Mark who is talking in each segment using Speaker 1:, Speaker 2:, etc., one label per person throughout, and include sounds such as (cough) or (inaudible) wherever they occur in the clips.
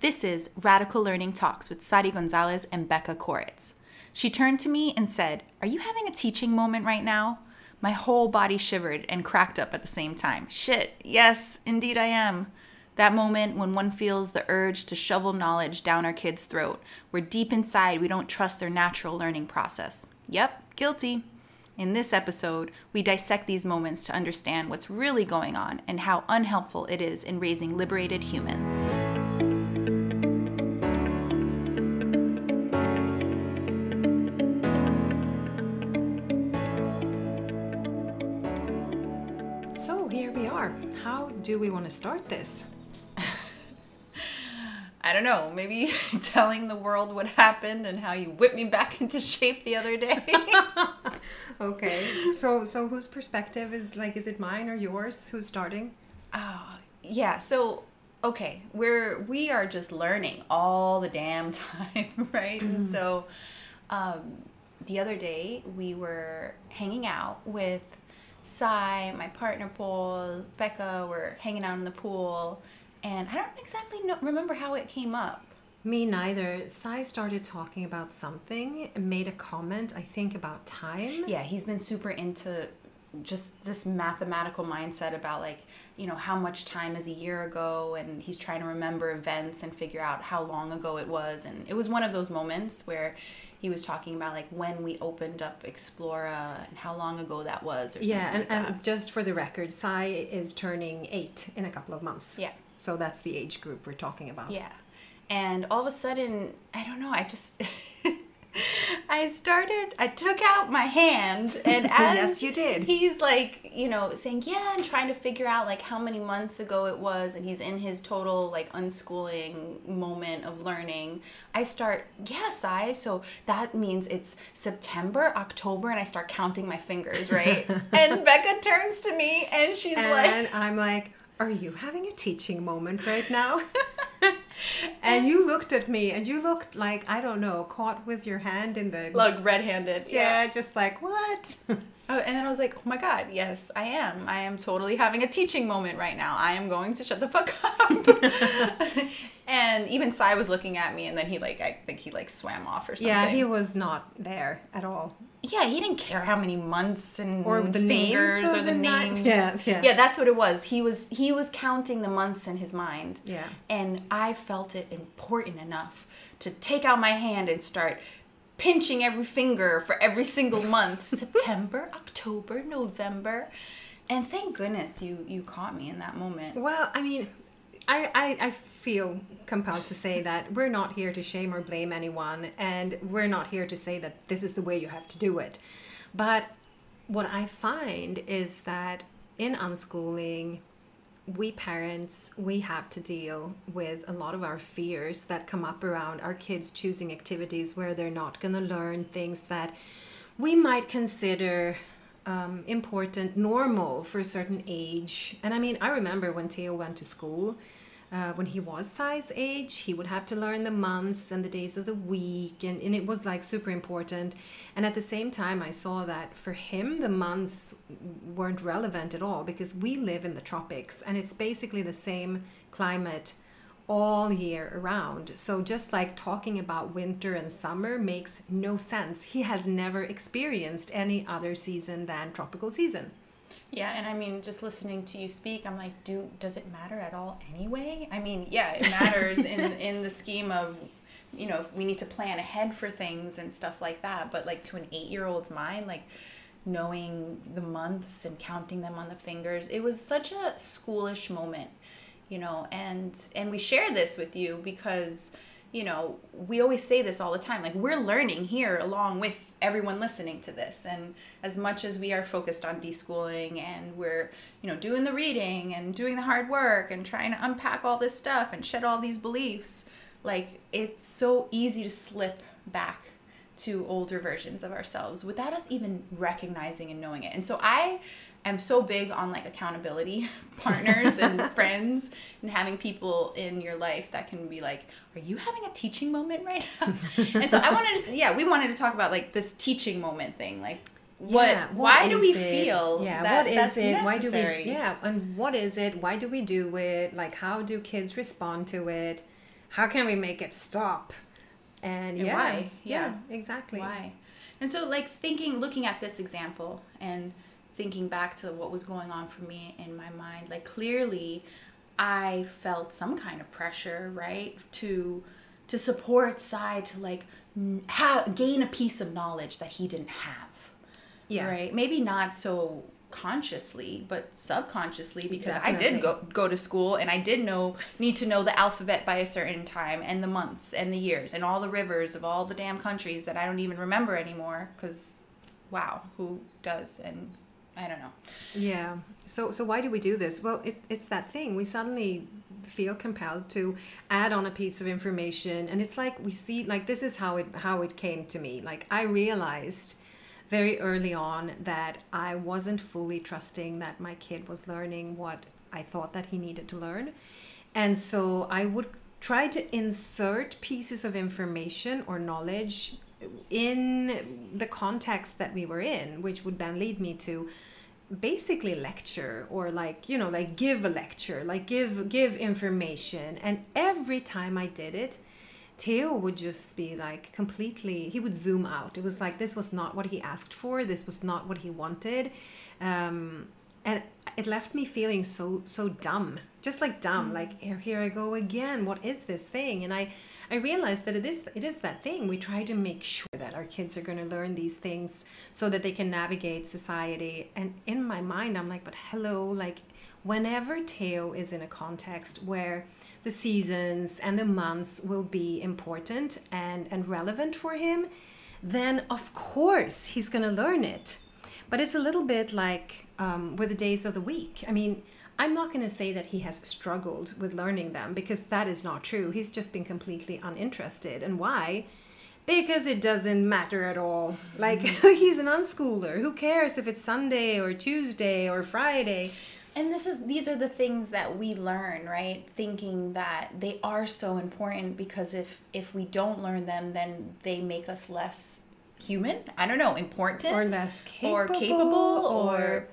Speaker 1: This is Radical Learning Talks with Sari Gonzalez and Becca Koritz. She turned to me and said, Are you having a teaching moment right now? My whole body shivered and cracked up at the same time. Shit, yes, indeed I am. That moment when one feels the urge to shovel knowledge down our kid's throat, where deep inside we don't trust their natural learning process. Yep, guilty. In this episode, we dissect these moments to understand what's really going on and how unhelpful it is in raising liberated humans.
Speaker 2: Do we want to start this? (laughs)
Speaker 1: I don't know, maybe (laughs) telling the world what happened and how you whipped me back (laughs) into shape the other day.
Speaker 2: Okay. So so whose perspective is like is it mine or yours? Who's starting?
Speaker 1: Oh, yeah. So, okay, we're we are just learning all the damn time, right? And so, um, the other day we were hanging out with Sai, my partner Paul, Becca. We're hanging out in the pool, and I don't exactly know, remember how it came up.
Speaker 2: Me neither. Sai started talking about something made a comment, I think, about time.
Speaker 1: Yeah, he's been super into just this mathematical mindset about like you know how much time is a year ago and he's trying to remember events and figure out how long ago it was and it was one of those moments where he was talking about like when we opened up explora and how long ago that was or something
Speaker 2: Yeah, and,
Speaker 1: like that.
Speaker 2: and just for the record, Sai is turning eight in a couple of months.
Speaker 1: Yeah.
Speaker 2: So that's the age group we're talking about.
Speaker 1: Yeah. And all of a sudden, I don't know, I just (laughs) I started I took out my hand and (laughs) as
Speaker 2: Yes, you did.
Speaker 1: He's like, you know, saying, "Yeah," and trying to figure out like how many months ago it was and he's in his total like unschooling moment of learning. I start, "Yes, I so that means it's September, October," and I start counting my fingers, right? (laughs) and Becca turns to me and she's like
Speaker 2: And I'm like, are you having a teaching moment right now? (laughs) and you looked at me and you looked like, I don't know, caught with your hand in the.
Speaker 1: Look, red-handed.
Speaker 2: Yeah, just like, what? (laughs)
Speaker 1: Oh, and then I was like, oh my God, yes, I am. I am totally having a teaching moment right now. I am going to shut the fuck up. (laughs) and even Sai was looking at me, and then he, like, I think he, like, swam off or something.
Speaker 2: yeah, he was not there at all.
Speaker 1: Yeah, he didn't care how many months and
Speaker 2: Or the names
Speaker 1: fingers or the,
Speaker 2: the night.
Speaker 1: names.
Speaker 2: Yeah, yeah.
Speaker 1: Yeah, that's what it was. He was he was counting the months in his mind.
Speaker 2: Yeah.
Speaker 1: And I felt it important enough to take out my hand and start pinching every finger for every single month. (laughs) September, October, November. And thank goodness you you caught me in that moment.
Speaker 2: Well, I mean, I, I, I feel compelled to say that we're not here to shame or blame anyone, and we're not here to say that this is the way you have to do it. But what I find is that in unschooling, we parents we have to deal with a lot of our fears that come up around our kids choosing activities where they're not going to learn things that we might consider um, important normal for a certain age and i mean i remember when theo went to school uh, when he was Sai's age he would have to learn the months and the days of the week and, and it was like super important. And at the same time i saw that for him the months weren't relevant at all because we live in the tropics and it's basically the same climate all year around. So just like talking about winter and summer makes no sense. He has never experienced any other season than tropical season
Speaker 1: Yeah, and I mean, just listening to you speak, I'm like, do does it matter at all anyway? I mean, yeah, it matters in (laughs) in the scheme of, you know, we need to plan ahead for things and stuff like that. But like to an eight year old's mind, like knowing the months and counting them on the fingers, it was such a schoolish moment, you know. And and we share this with you because you know, we always say this all the time. Like, we're learning here along with everyone listening to this. And as much as we are focused on deschooling and we're, you know, doing the reading and doing the hard work and trying to unpack all this stuff and shed all these beliefs, like, it's so easy to slip back to older versions of ourselves without us even recognizing and knowing it. And so I am so big on like accountability (laughs) partners and (laughs) friends and having people in your life that can be like, are you having a teaching moment right now? (laughs) and so I wanted to, yeah, we wanted to talk about like this teaching moment thing. Like, what,
Speaker 2: Yeah,
Speaker 1: why do we
Speaker 2: it?
Speaker 1: feel
Speaker 2: yeah
Speaker 1: that
Speaker 2: what is it why do we yeah and what is it why do we do it like how do kids respond to it how can we make it stop? And,
Speaker 1: And
Speaker 2: yeah,
Speaker 1: why?
Speaker 2: yeah,
Speaker 1: Yeah.
Speaker 2: exactly.
Speaker 1: Why? And so, like, thinking, looking at this example and thinking back to what was going on for me in my mind, like, clearly I felt some kind of pressure, right? To to support Sai to like have gain a piece of knowledge that he didn't have
Speaker 2: Yeah.
Speaker 1: right maybe not so consciously but subconsciously because i did go go to school and i did know need to know the alphabet by a certain time and the months and the years and all the rivers of all the damn countries that i don't even remember anymore because wow who does and i don't know
Speaker 2: Yeah. So so why do we do this? Well, it, it's that thing. We suddenly feel compelled to add on a piece of information and it's like we see like this is how it how it came to me. Like I realized very early on that I wasn't fully trusting that my kid was learning what I thought that he needed to learn. And so I would try to insert pieces of information or knowledge in the context that we were in, which would then lead me to basically lecture or like you know like give a lecture like give give information and every time i did it theo would just be like completely he would zoom out. It was like this was not what he asked for. This was not what he wanted. Um and it left me feeling so so dumb. Just like dumb. Like here, here i go again. What is this thing? And i i realized that it is it is that thing. We try to make sure that our kids are going to learn these things so that they can navigate society. And in my mind i'm like but hello like whenever theo is in a context where the seasons and the months will be important and and relevant for him then of course he's going to learn it but it's a little bit like um, with the days of the week. I mean, I'm not going to say that he has struggled with learning them because that is not true. He's just been completely uninterested. And why? Because it doesn't matter at all. Like, (laughs) he's an unschooler. Who cares if it's Sunday or Tuesday or Friday?
Speaker 1: And this is these are the things that we learn right thinking that they are so important because if if we don't learn them then they make us less human i don't know important
Speaker 2: Or less capable.
Speaker 1: or capable or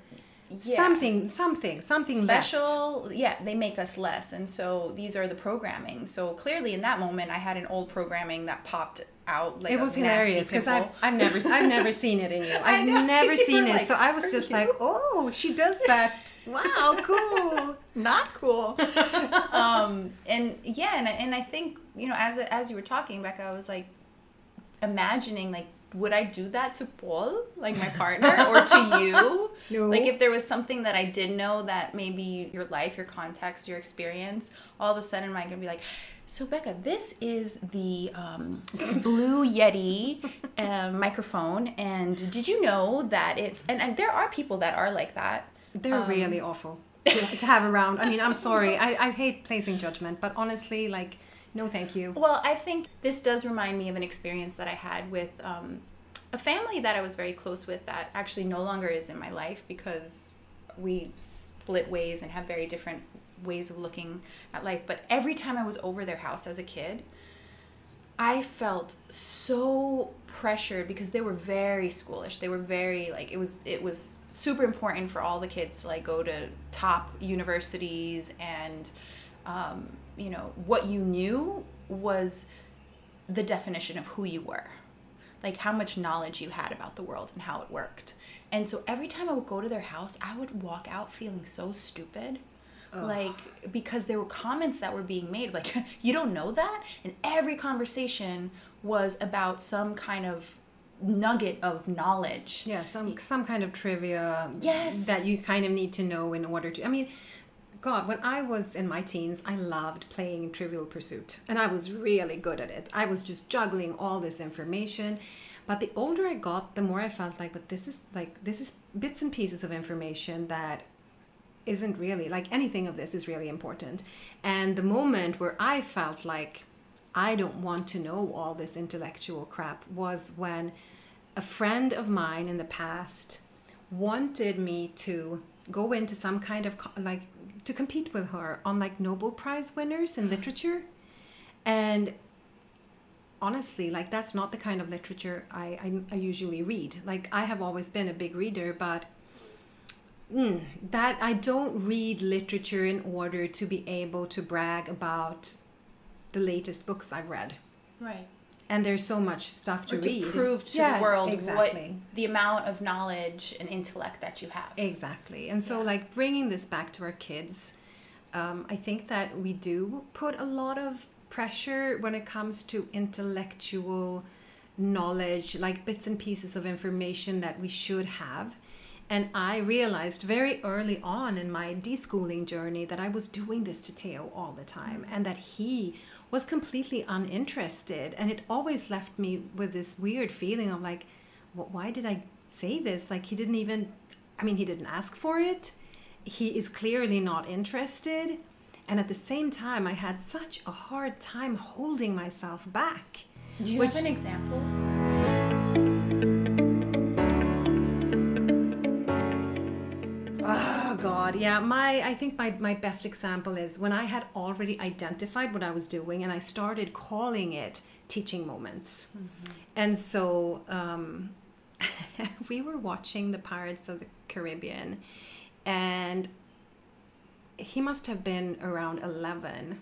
Speaker 1: yeah.
Speaker 2: Something, something, something less.
Speaker 1: special yeah they make us less and so these are the programming so clearly in that moment i had an old programming that popped out like
Speaker 2: it was hilarious because I've. I've never I've never seen it in you. (laughs) I've
Speaker 1: know, (laughs)
Speaker 2: never seen it,
Speaker 1: like,
Speaker 2: so I was just
Speaker 1: you?"
Speaker 2: like, oh, she does (laughs) that. Wow, cool.
Speaker 1: not cool um and yeah and, I- and i think you know as as you were talking becca i was like imagining like would i do that to paul like my partner or to you
Speaker 2: No.
Speaker 1: like if there was something that i did know that maybe your life your context your experience all of a sudden am i gonna be like so becca this is the um, blue yeti uh, microphone and did you know that it's and, and there are people that are like that
Speaker 2: They're
Speaker 1: Um,
Speaker 2: really awful to, to have around. I mean, I'm sorry. I, I hate placing judgment, but honestly, like, no, thank you.
Speaker 1: Well, I think this does remind me of an experience that I had with um, a family that I was very close with that actually no longer is in my life because we split ways and have very different ways of looking at life. But every time I was over their house as a kid, I felt so pressured because they were very schoolish. They were very like it was it was super important for all the kids to like go to top universities and um, you know what you knew was the definition of who you were like how much knowledge you had about the world and how it worked and so every time i would go to their house i would walk out feeling so stupid like because there were comments that were being made like (laughs) you don't know that and every conversation was about some kind of nugget of knowledge
Speaker 2: Yeah, some some kind of trivia.
Speaker 1: Yes.
Speaker 2: That you kind of need to know in order to. I mean, God, when I was in my teens, I loved playing Trivial Pursuit, and I was really good at it. I was just juggling all this information. But the older I got, the more I felt like, but this is like this is bits and pieces of information that isn't really like anything of this is really important. And the moment where I felt like I don't want to know all this intellectual crap was when a friend of mine in the past wanted me to go into some kind of like to compete with her on like Nobel Prize winners in literature. And honestly, like that's not the kind of literature I, I, I usually read. Like I have always been a big reader, but mm, that I don't read literature in order to be able to brag about the latest books I've read.
Speaker 1: Right.
Speaker 2: And there's so much stuff to
Speaker 1: Or to
Speaker 2: read.
Speaker 1: prove to
Speaker 2: Yeah,
Speaker 1: the world
Speaker 2: exactly.
Speaker 1: what the amount of knowledge and intellect that you have.
Speaker 2: Exactly. And so,
Speaker 1: Yeah.
Speaker 2: like, bringing this back to our kids, um, I think that we do put a lot of pressure when it comes to intellectual knowledge, like bits and pieces of information that we should have. And I realized very early on in my deschooling journey that I was doing this to Theo all the time mm. and that he was completely uninterested. And it always left me with this weird feeling of like, "Wh- why did I say this? Like, he didn't even, I mean, he didn't ask for it. He is clearly not interested. And at the same time, I had such a hard time holding myself back.
Speaker 1: Do you
Speaker 2: Which-
Speaker 1: have an example?
Speaker 2: God, yeah. My I think my my best example is when I had already identified what I was doing and I started calling it teaching moments. And so um, (laughs) we were watching the Pirates of the Caribbean, and he must have been around eleven.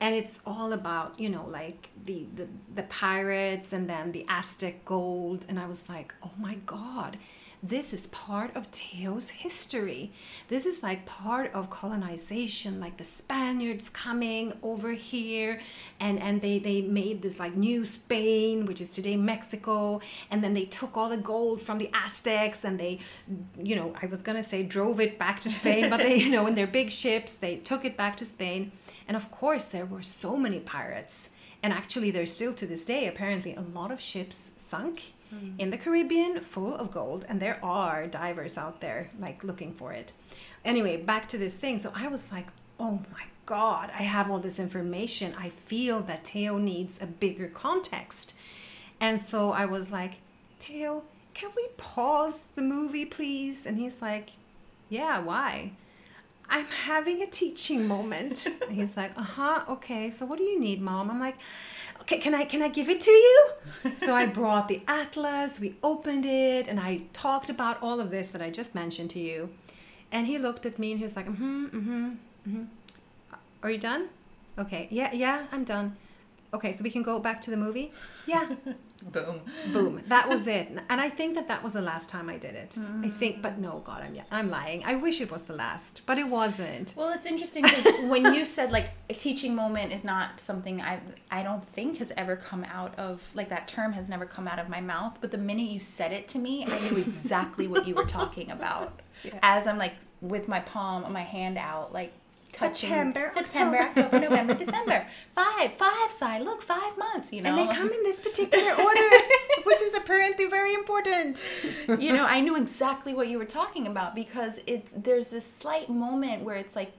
Speaker 2: And it's all about you know like the, the the pirates and then the Aztec gold, and I was like, oh my God, this is part of Teo's history. This is like part of colonization, like the Spaniards coming over here and, and they, they made this like new Spain, which is today Mexico, and then they took all the gold from the Aztecs and they, you know, I was gonna say drove it back to Spain, but they, you know, in their big ships, they took it back to Spain. And of course, there were so many pirates. And actually, there's still to this day, apparently, a lot of ships sunk Hmm. in the Caribbean full of gold, and there are divers out there like looking for it. Anyway, back to this thing. So I was like, oh my God, I have all this information. I feel that Teo needs a bigger context. And so I was like, Teo, can we pause the movie, please? And he's like, yeah, why? I'm having a teaching moment. (laughs) He's like, uh huh, okay. So what do you need, mom? I'm like, okay, can I can I give it to you? so I (laughs) brought the atlas. We opened it, and I talked about all of this that I just mentioned to you. And he looked at me and he was like, mm-hmm, mm-hmm, mm-hmm. Are you done? Okay, yeah, yeah, I'm done. Okay, so we can go back to the movie. Yeah, (laughs)
Speaker 1: Boom.
Speaker 2: boom that was (laughs) it and i think that that was the last time i did it i think but no god i'm i'm lying i wish it was the last but it wasn't
Speaker 1: Well, it's interesting because (laughs) when you said like a teaching moment is not something I I don't think has ever come out of like that term has never come out of my mouth. But the minute you said it to me, I knew exactly what you were talking about. (laughs)
Speaker 2: Yeah.
Speaker 1: As I'm like with my palm, my hand out, like touching
Speaker 2: September,
Speaker 1: September,
Speaker 2: October. (laughs)
Speaker 1: October, November, December. Five, five Sai. Look, five months. You know,
Speaker 2: and they come in this particular order (laughs) which is apparently very important
Speaker 1: you know, I knew exactly what you were talking about because it's there's this slight moment where it's like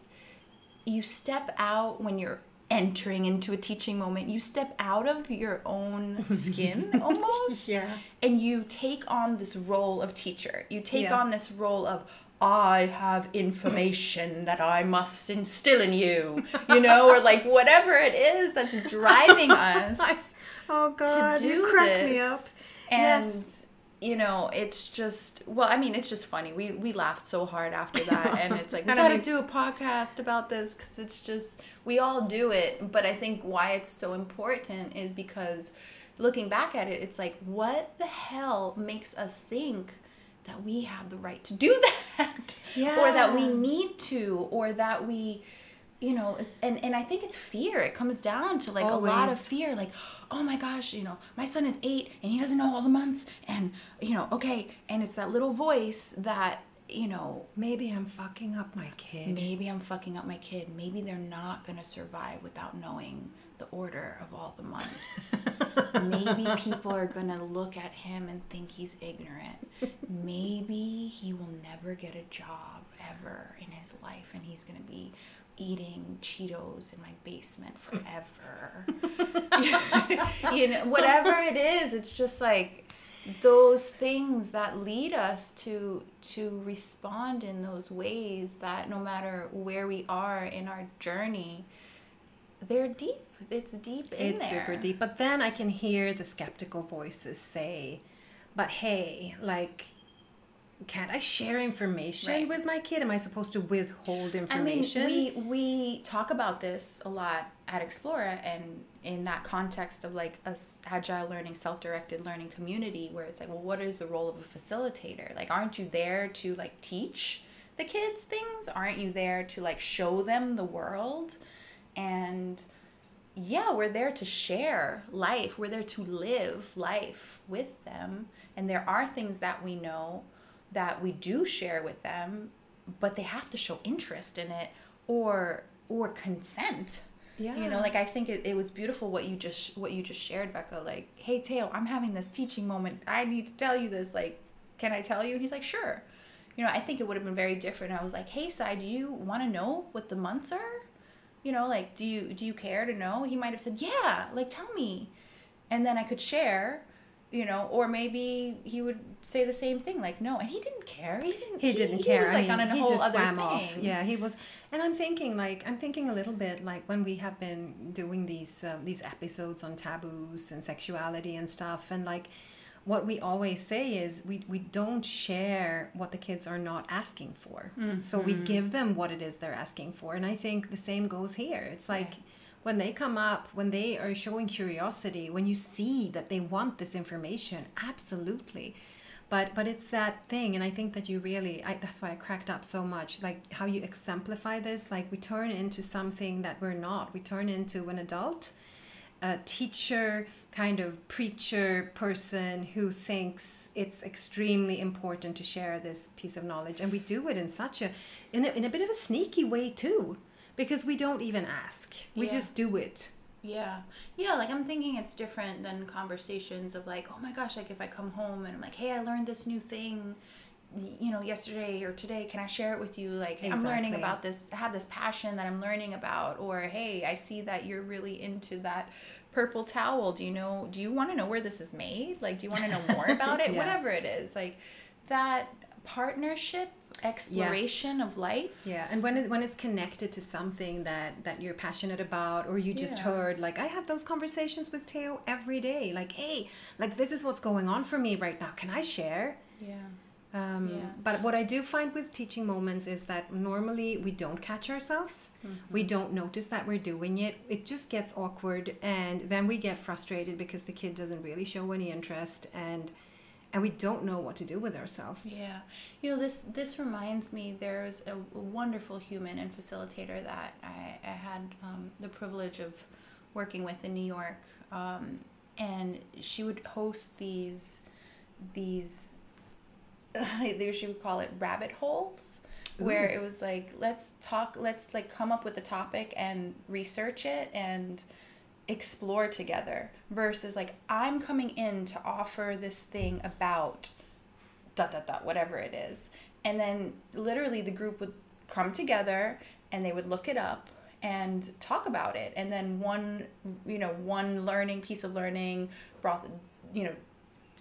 Speaker 1: you step out when you're entering into a teaching moment. You step out of your own skin (laughs) almost.
Speaker 2: Yeah.
Speaker 1: And you take on this role of teacher. You take
Speaker 2: Yes.
Speaker 1: on this role of I have information that I must instill in you, you know, or like whatever it is that's (laughs) driving us
Speaker 2: oh god
Speaker 1: to do
Speaker 2: you crack
Speaker 1: this.
Speaker 2: me up
Speaker 1: And
Speaker 2: Yes.
Speaker 1: you know, it's just well, I mean, it's just funny. We we laughed so hard after (laughs) that, and it's like we gotta
Speaker 2: mean-
Speaker 1: do a podcast about this because it's just we all do it. But I think why it's so important is because looking back at it, it's like what the hell makes us think that we have the right to do (laughs) that, or that we need to, or that we you know and and i think it's fear. It comes down to like a lot of fear like oh my gosh you know my son is eight and he doesn't know all the months and you know okay and it's that little voice that you know
Speaker 2: maybe i'm fucking up my kid.
Speaker 1: Maybe i'm fucking up my kid. Maybe they're not going to survive without knowing the order of all the months. (laughs) Maybe people are going to look at him and think he's ignorant. Maybe he will never get a job ever in his life and he's going to be eating cheetos in my basement forever. (laughs) You know whatever it is it's just like those things that lead us to to respond in those ways that no matter where we are in our journey they're deep it's deep in there.
Speaker 2: it's
Speaker 1: there
Speaker 2: super deep but then i can hear the skeptical voices say but hey like can't i share information
Speaker 1: Right.
Speaker 2: with my kid am i supposed to withhold information?
Speaker 1: I mean, we we talk about this a lot at Explora and in that context of like a agile learning, self-directed learning community where it's like, well, what is the role of a facilitator? Like, aren't you there to like teach the kids things? Aren't you there to like show them the world? And yeah, we're there to share life. We're there to live life with them. And there are things that we know that we do share with them, but they have to show interest in it or or consent.
Speaker 2: Yeah.
Speaker 1: You know, like I think it, it was beautiful what you just what you just shared, Becca. Like, hey Teo, I'm having this teaching moment. I need to tell you this. Like, can I tell you? And he's like, sure. You know, I think it would have been very different. I was like, hey, Sai, do you want to know what the months are? You know, like, do you do you care to know? He might have said, yeah, like tell me, and then I could share. You know, or maybe he would say the same thing, like no, and he didn't care. He didn't.
Speaker 2: he didn't care.
Speaker 1: was
Speaker 2: I
Speaker 1: like
Speaker 2: mean,
Speaker 1: on a
Speaker 2: he
Speaker 1: whole
Speaker 2: just
Speaker 1: other
Speaker 2: swam
Speaker 1: thing.
Speaker 2: off. Yeah, he was. And I'm thinking, like, I'm thinking a little bit, like, when we have been doing these um, these episodes on taboos and sexuality and stuff, and like, what we always say is we we don't share what the kids are not asking for. So we mm-hmm. give them what it is they're asking for, and I think the same goes here. It's like. When they come up, when they are showing curiosity, when you see that they want this information, absolutely but but it's that thing and i think that you really I, that's why i cracked up so much like how you exemplify this like we turn into something that we're not we turn into an adult a teacher kind of preacher person who thinks it's extremely important to share this piece of knowledge and we do it in such a in a, in a bit of a sneaky way too because we don't even ask we
Speaker 1: Yeah.
Speaker 2: just do it
Speaker 1: Yeah. Yeah, like I'm thinking it's different than conversations of like, oh my gosh, like if I come home and I'm like, hey, I learned this new thing, you know, yesterday or today, can I share it with you? Like, hey, I'm learning about this, I have this passion that I'm learning about, or hey, I see that you're really into that purple towel. Do you know, do you want to know where this is made? Like, do you want to know more (laughs) about it?
Speaker 2: Yeah.
Speaker 1: Whatever it is. Like, that partnership, exploration of life.
Speaker 2: Yeah, and when it, when it's connected to something that that you're passionate about, or you just
Speaker 1: Yeah.
Speaker 2: heard, like I have those conversations with Theo every day. Like, hey, like this is what's going on for me right now. Can I share?
Speaker 1: Yeah.
Speaker 2: Um,
Speaker 1: Yeah.
Speaker 2: But what I do find with teaching moments is that normally we don't catch ourselves.
Speaker 1: Mm-hmm.
Speaker 2: We don't notice that we're doing it. It just gets awkward, and then we get frustrated because the kid doesn't really show any interest, and and we don't know what to do with ourselves.
Speaker 1: Yeah, you know this this reminds me. There's a, a wonderful human and facilitator that I, I had um, the privilege of working with in New York, um, and she would host these these (laughs) she would call it rabbit holes where
Speaker 2: Ooh.
Speaker 1: it was like let's talk let's like come up with a topic and research it and explore together versus like i'm coming in to offer this thing about dot dot dot whatever it is and then literally the group would come together and they would look it up and talk about it and then one you know one learning piece of learning brought you know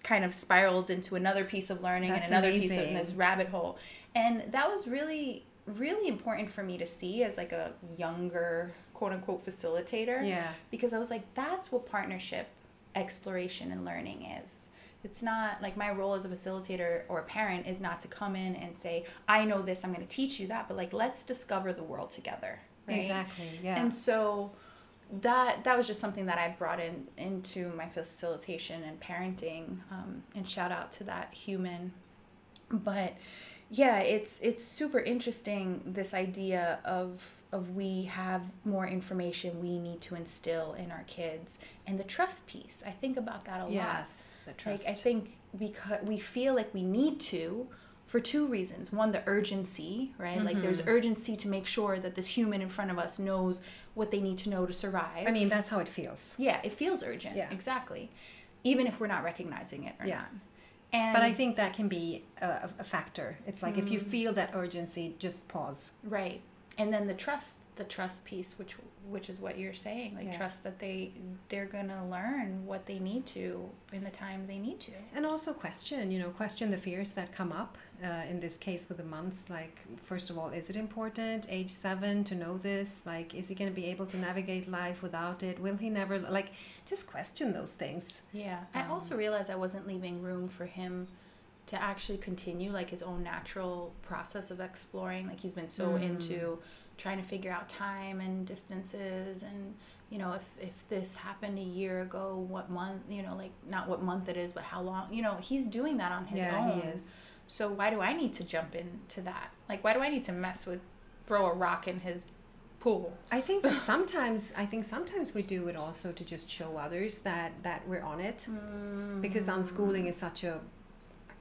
Speaker 1: kind of spiraled into another piece of learning
Speaker 2: That's
Speaker 1: and another piece of this rabbit hole and that was really really important for me to see as like a younger quote unquote facilitator
Speaker 2: Yeah.
Speaker 1: because I was like, that's what partnership exploration and learning is. It's not like my role as a facilitator or a parent is not to come in and say, I know this, I'm going to teach you that, but like, let's discover the world together. Right?
Speaker 2: Exactly. Yeah.
Speaker 1: And so that that was just something that I brought in into my facilitation and parenting. Um, and shout out to that human. But yeah, it's it's super interesting this idea of of we have more information we need to instill in our kids and the trust piece. I think about that a lot.
Speaker 2: yes, the trust.
Speaker 1: Like I think because we feel like we need to for two reasons. One, the urgency, right? Like there's urgency to make sure that this human in front of us knows what they need to know to survive.
Speaker 2: I mean, that's how it feels.
Speaker 1: yeah, it feels urgent.
Speaker 2: Yeah.
Speaker 1: Exactly. Even if we're not recognizing it or
Speaker 2: Yeah.
Speaker 1: not. And
Speaker 2: But I think that can be a, a factor. It's like if
Speaker 1: Mm.
Speaker 2: you feel that urgency, just pause.
Speaker 1: right. And then the trust, the trust piece, which which is what you're saying, like
Speaker 2: Yeah.
Speaker 1: trust that they they're gonna learn what they need to in the time they need to.
Speaker 2: And also question, you know, question the fears that come up. Uh, in this case with the months, like, first of all, is it important, age seven, to know this? Like, is he going to be able to navigate life without it? Will he never, like, just question those things.
Speaker 1: Yeah. I
Speaker 2: Um,
Speaker 1: also realized I wasn't leaving room for him to actually continue like his own natural process of exploring. Like he's been so
Speaker 2: Mm.
Speaker 1: into trying to figure out time and distances and you know, if, if this happened a year ago, what month, you know, like not what month it is, but how long, you know, he's doing that on his
Speaker 2: yeah,
Speaker 1: own.
Speaker 2: he is.
Speaker 1: So why do I need to jump into that? Like, why do I need to mess with, throw a rock in his pool?
Speaker 2: I think that (laughs) sometimes I think sometimes we do it also to just show others that that we're on it because unschooling is such a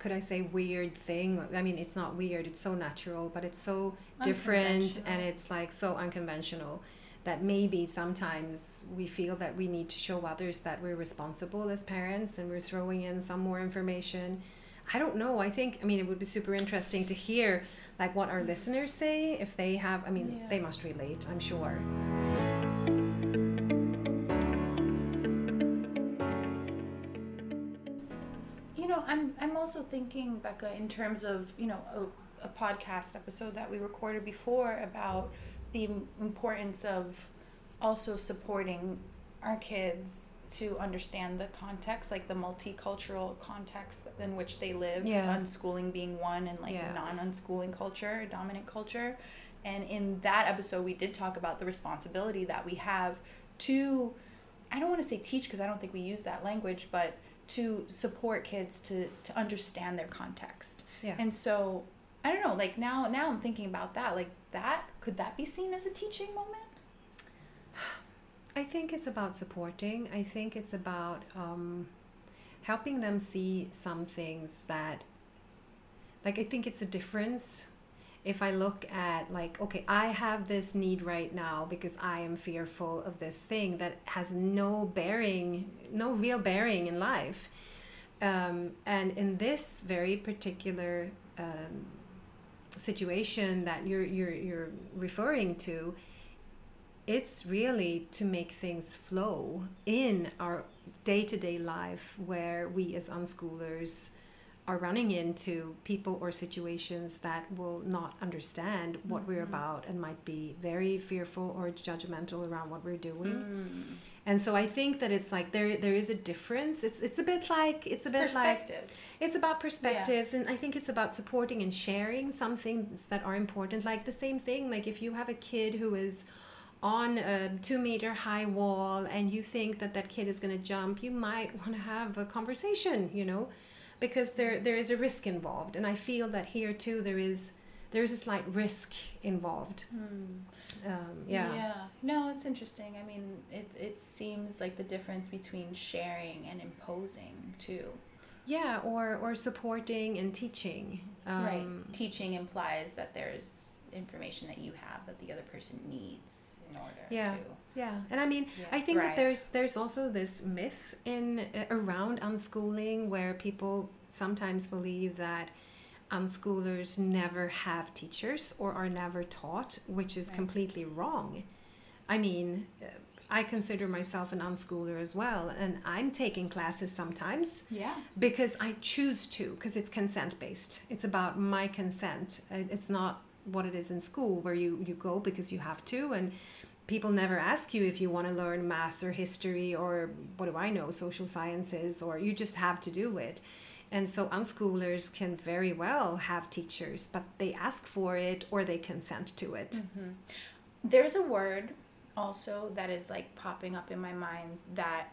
Speaker 2: could I say weird thing? I mean, it's not weird. It's so natural, but it's so different and it's like so unconventional that maybe sometimes we feel that we need to show others that we're responsible as parents and we're throwing in some more information. I don't know. I think I mean it would be super interesting to hear like what our listeners say if they have I mean
Speaker 1: Yeah.
Speaker 2: they must relate, I'm sure.
Speaker 1: I'm I'm also thinking, Becca, in terms of you know a, a podcast episode that we recorded before about the importance of also supporting our kids to understand the context, like the multicultural context in which they live.
Speaker 2: Yeah.
Speaker 1: Unschooling being one, and like
Speaker 2: Yeah.
Speaker 1: non-unschooling culture, dominant culture. And in that episode, we did talk about the responsibility that we have to, I don't want to say teach because I don't think we use that language, but to support kids to to understand their context.
Speaker 2: Yeah.
Speaker 1: And so I don't know, like now now I'm thinking about that. Like that could that be seen as a teaching moment? (sighs)
Speaker 2: I think it's about supporting. I think it's about um, helping them see some things that, like, I think it's a difference. If I look at, like, okay, I have this need right now because I am fearful of this thing that has no bearing, no real bearing in life. Um, and in this very particular um, situation that you're, you're, you're referring to, it's really to make things flow in our day-to-day life where we as unschoolers are running into people or situations that will not understand what we're mm-hmm. about and might be very fearful or judgmental around what we're doing. Mm. And so i think that it's like there there is a difference. It's it's a bit like it's a bit like it's about perspectives and i think it's about supporting and sharing some things that are important like the same thing like if you have a kid who is on a two meter high wall and you think that that kid is going to jump you might want to have a conversation you know because there there is a risk involved and i feel that here too there is there is a slight risk involved um, yeah
Speaker 1: Yeah. No, it's interesting. I mean, it it seems like the difference between sharing and imposing too.
Speaker 2: yeah or or supporting and teaching um,
Speaker 1: right. Teaching implies that there's information that you have that the other person needs in order
Speaker 2: Yeah.
Speaker 1: to
Speaker 2: Yeah, and I mean,
Speaker 1: Yeah,
Speaker 2: I think that there's there's also this myth in uh, around unschooling where people sometimes believe that unschoolers never have teachers or are never taught, which is
Speaker 1: Right.
Speaker 2: completely wrong. I mean, uh, I consider myself an unschooler as well, and I'm taking classes sometimes
Speaker 1: Yeah.
Speaker 2: because I choose to, because it's consent based. It's about my consent. It's not what it is in school where you, you go because you have to, and people never ask you if you want to learn math or history or what do I know, social sciences, or you just have to do it. And so unschoolers can very well have teachers, but they ask for it or they consent to it.
Speaker 1: Mm-hmm. There's a word also that is like popping up in my mind that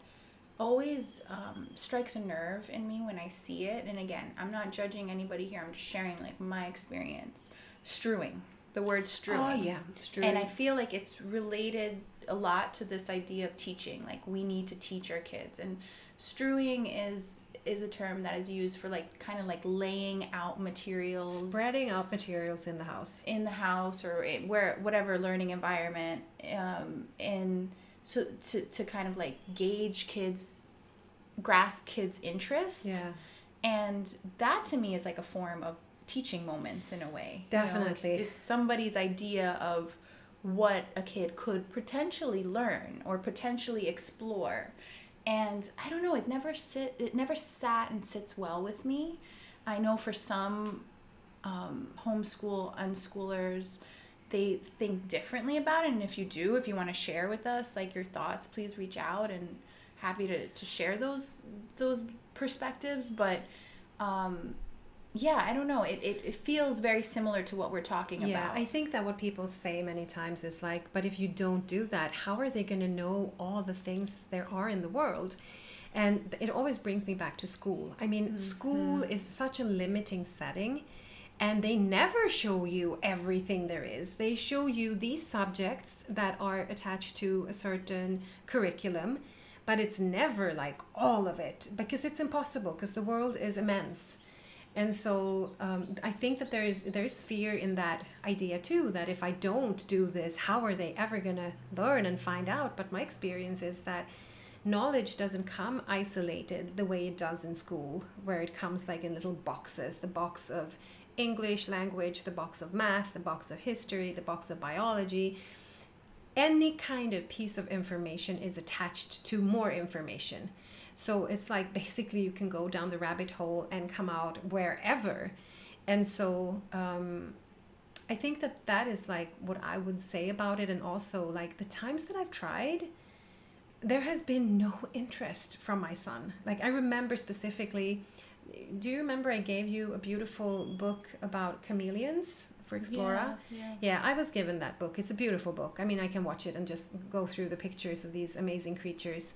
Speaker 1: always um, strikes a nerve in me when I see it. And again, I'm not judging anybody here. I'm just sharing like my experience. Strewing. The word strewing.
Speaker 2: Oh yeah,
Speaker 1: And I feel like it's related a lot to this idea of teaching. Like we need to teach our kids. And strewing is is a term that is used for like kind of like laying out materials
Speaker 2: spreading out materials in the house.
Speaker 1: in the house or where whatever learning environment um, and so to, to kind of like gauge kids grasp kids interest
Speaker 2: Yeah.
Speaker 1: and that to me is like a form of teaching moments in a way You know, it's-
Speaker 2: Definitely.
Speaker 1: it's, somebody's idea of what a kid could potentially learn or potentially explore. And i don't know it never sit it never sat and sits well with me. I know for some um, homeschool unschoolers they think differently about it. And if you do if you want to share with us like your thoughts please reach out and happy to, to share those those perspectives. But um, yeah, I don't know. It, it, it feels very similar to what we're talking
Speaker 2: yeah,
Speaker 1: about.
Speaker 2: I think that what people say many times is like, but if you don't do that, how are they going to know all the things there are in the world? And it always brings me back to school. I mean, mm-hmm. school is such a limiting setting, and they never show you everything there is. They show you these subjects that are attached to a certain curriculum, but it's never like all of it because it's impossible because the world is immense and so um, I think that there is there is fear in that idea too. That if I don't do this, how are they ever gonna learn and find out? But my experience is that knowledge doesn't come isolated the way it does in school, where it comes like in little boxes. The box of English language, the box of math, the box of history, the box of biology. Any kind of piece of information is attached to more information. So it's like (laughs) basically you can go down the rabbit hole and come out wherever. And so um, I think that that is like what I would say about it. And also, like the times that I've tried, there has been no (laughs) interest from my son. Like I remember specifically, do you remember I gave you a beautiful book about chameleons for Explora?
Speaker 1: yeah.
Speaker 2: Yeah, I was given that book. It's a beautiful book. I mean, I can watch it and just go through the pictures of these amazing creatures.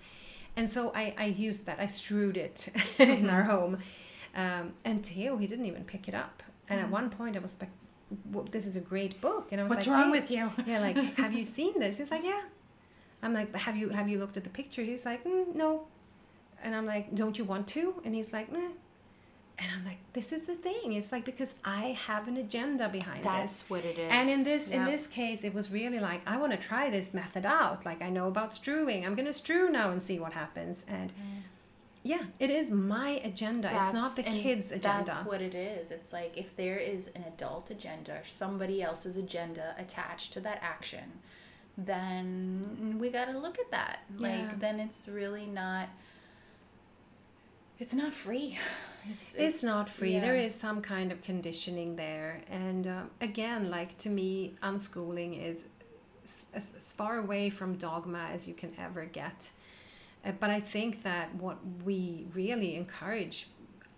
Speaker 2: And so I, I used that. I strewed it (laughs) in our home. Um, and Theo, he didn't even pick it up. And at one point, I was like, "Whoa, "This is a great book." And I was like,
Speaker 1: What's
Speaker 2: like,
Speaker 1: wrong
Speaker 2: "Hey."
Speaker 1: with you? (laughs)
Speaker 2: Yeah, like, (laughs) have you seen this? He's like, "Yeah." I'm like, "Have you have you looked at the picture?" He's like, mm, "No." And I'm like, "Don't you want to?" And he's like, "Nah." And I'm like, "This is the thing. It's like because I have an agenda behind this."
Speaker 1: That's what it is.
Speaker 2: And in this in this case, it was really like I want to try this method out. Like I know about strewing. I'm gonna strew now and see what happens. And mm. yeah, it is my agenda. it's not the kids' agenda.
Speaker 1: That's what it is. It's like if there is an adult agenda or somebody else's agenda attached to that action, then we got to look at that.
Speaker 2: Yeah.
Speaker 1: Like then it's really not. It's not free. It's,
Speaker 2: it's, not free. There
Speaker 1: yeah.
Speaker 2: is some kind of conditioning there, and um, again, like to me, unschooling is as, as far away from dogma as you can ever get. Uh, but I think that what we really encourage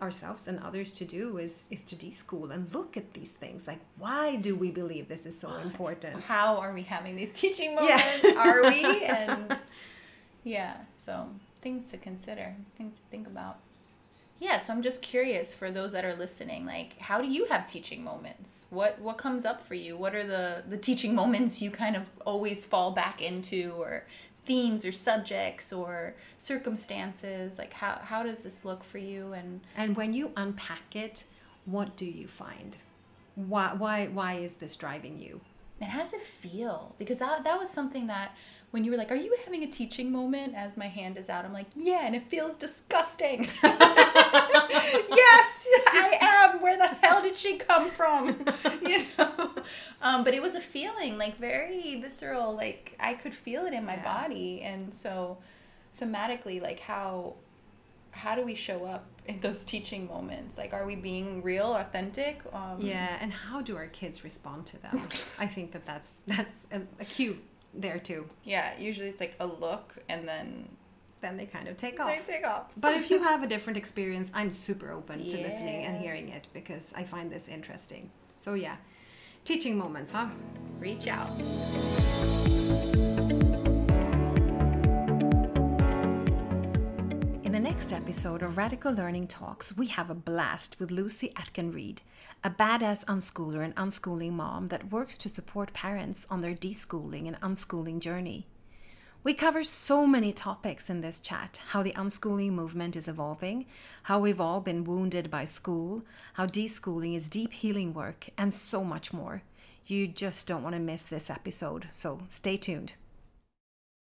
Speaker 2: ourselves and others to do is is to deschool and look at these things. Like, why do we believe this is so important?
Speaker 1: How are we having these teaching
Speaker 2: Yeah.
Speaker 1: moments? are we? (laughs) And yeah, so things to consider, things to think about. Yeah, so I'm just curious for those that are listening, like how do you have teaching moments? What what comes up for you? What are the the teaching (laughs) moments you kind of always fall back into or themes or subjects or circumstances? Like how how does this look for you and
Speaker 2: And when you unpack it, what do you find? Why why why is this driving you?
Speaker 1: And how does it feel? Because that that was something that when you were like, "Are you having a teaching moment?" As my hand is out, I'm like, "Yeah," and it feels disgusting. (laughs) yes, I am. Where the hell did she come from? (laughs) You know. Um, but it was a feeling like very visceral. Like I could feel it in my
Speaker 2: Yeah.
Speaker 1: body, and so somatically, like how how do we show up in those teaching moments? Like, are we being real, authentic? Um,
Speaker 2: Yeah, and how do our kids respond to them? (laughs) I think that that's that's a, a cue there too.
Speaker 1: Yeah, usually it's like a look and then
Speaker 2: Then they kind of take off.
Speaker 1: they take off.
Speaker 2: But if you (laughs) have a different experience, I'm super open to listening and hearing it because I find this interesting. So yeah, teaching moments, huh?
Speaker 1: Reach out.
Speaker 2: Next episode of Radical Learning Talks, we have a blast with Lucy AitkenRead, a badass unschooler and unschooling mom that works to support parents on their deschooling and unschooling journey. We cover so many topics in this chat how the unschooling movement is evolving, how we've all been wounded by school, how deschooling is deep healing work, and so much more. You just don't want to miss this episode, so stay tuned.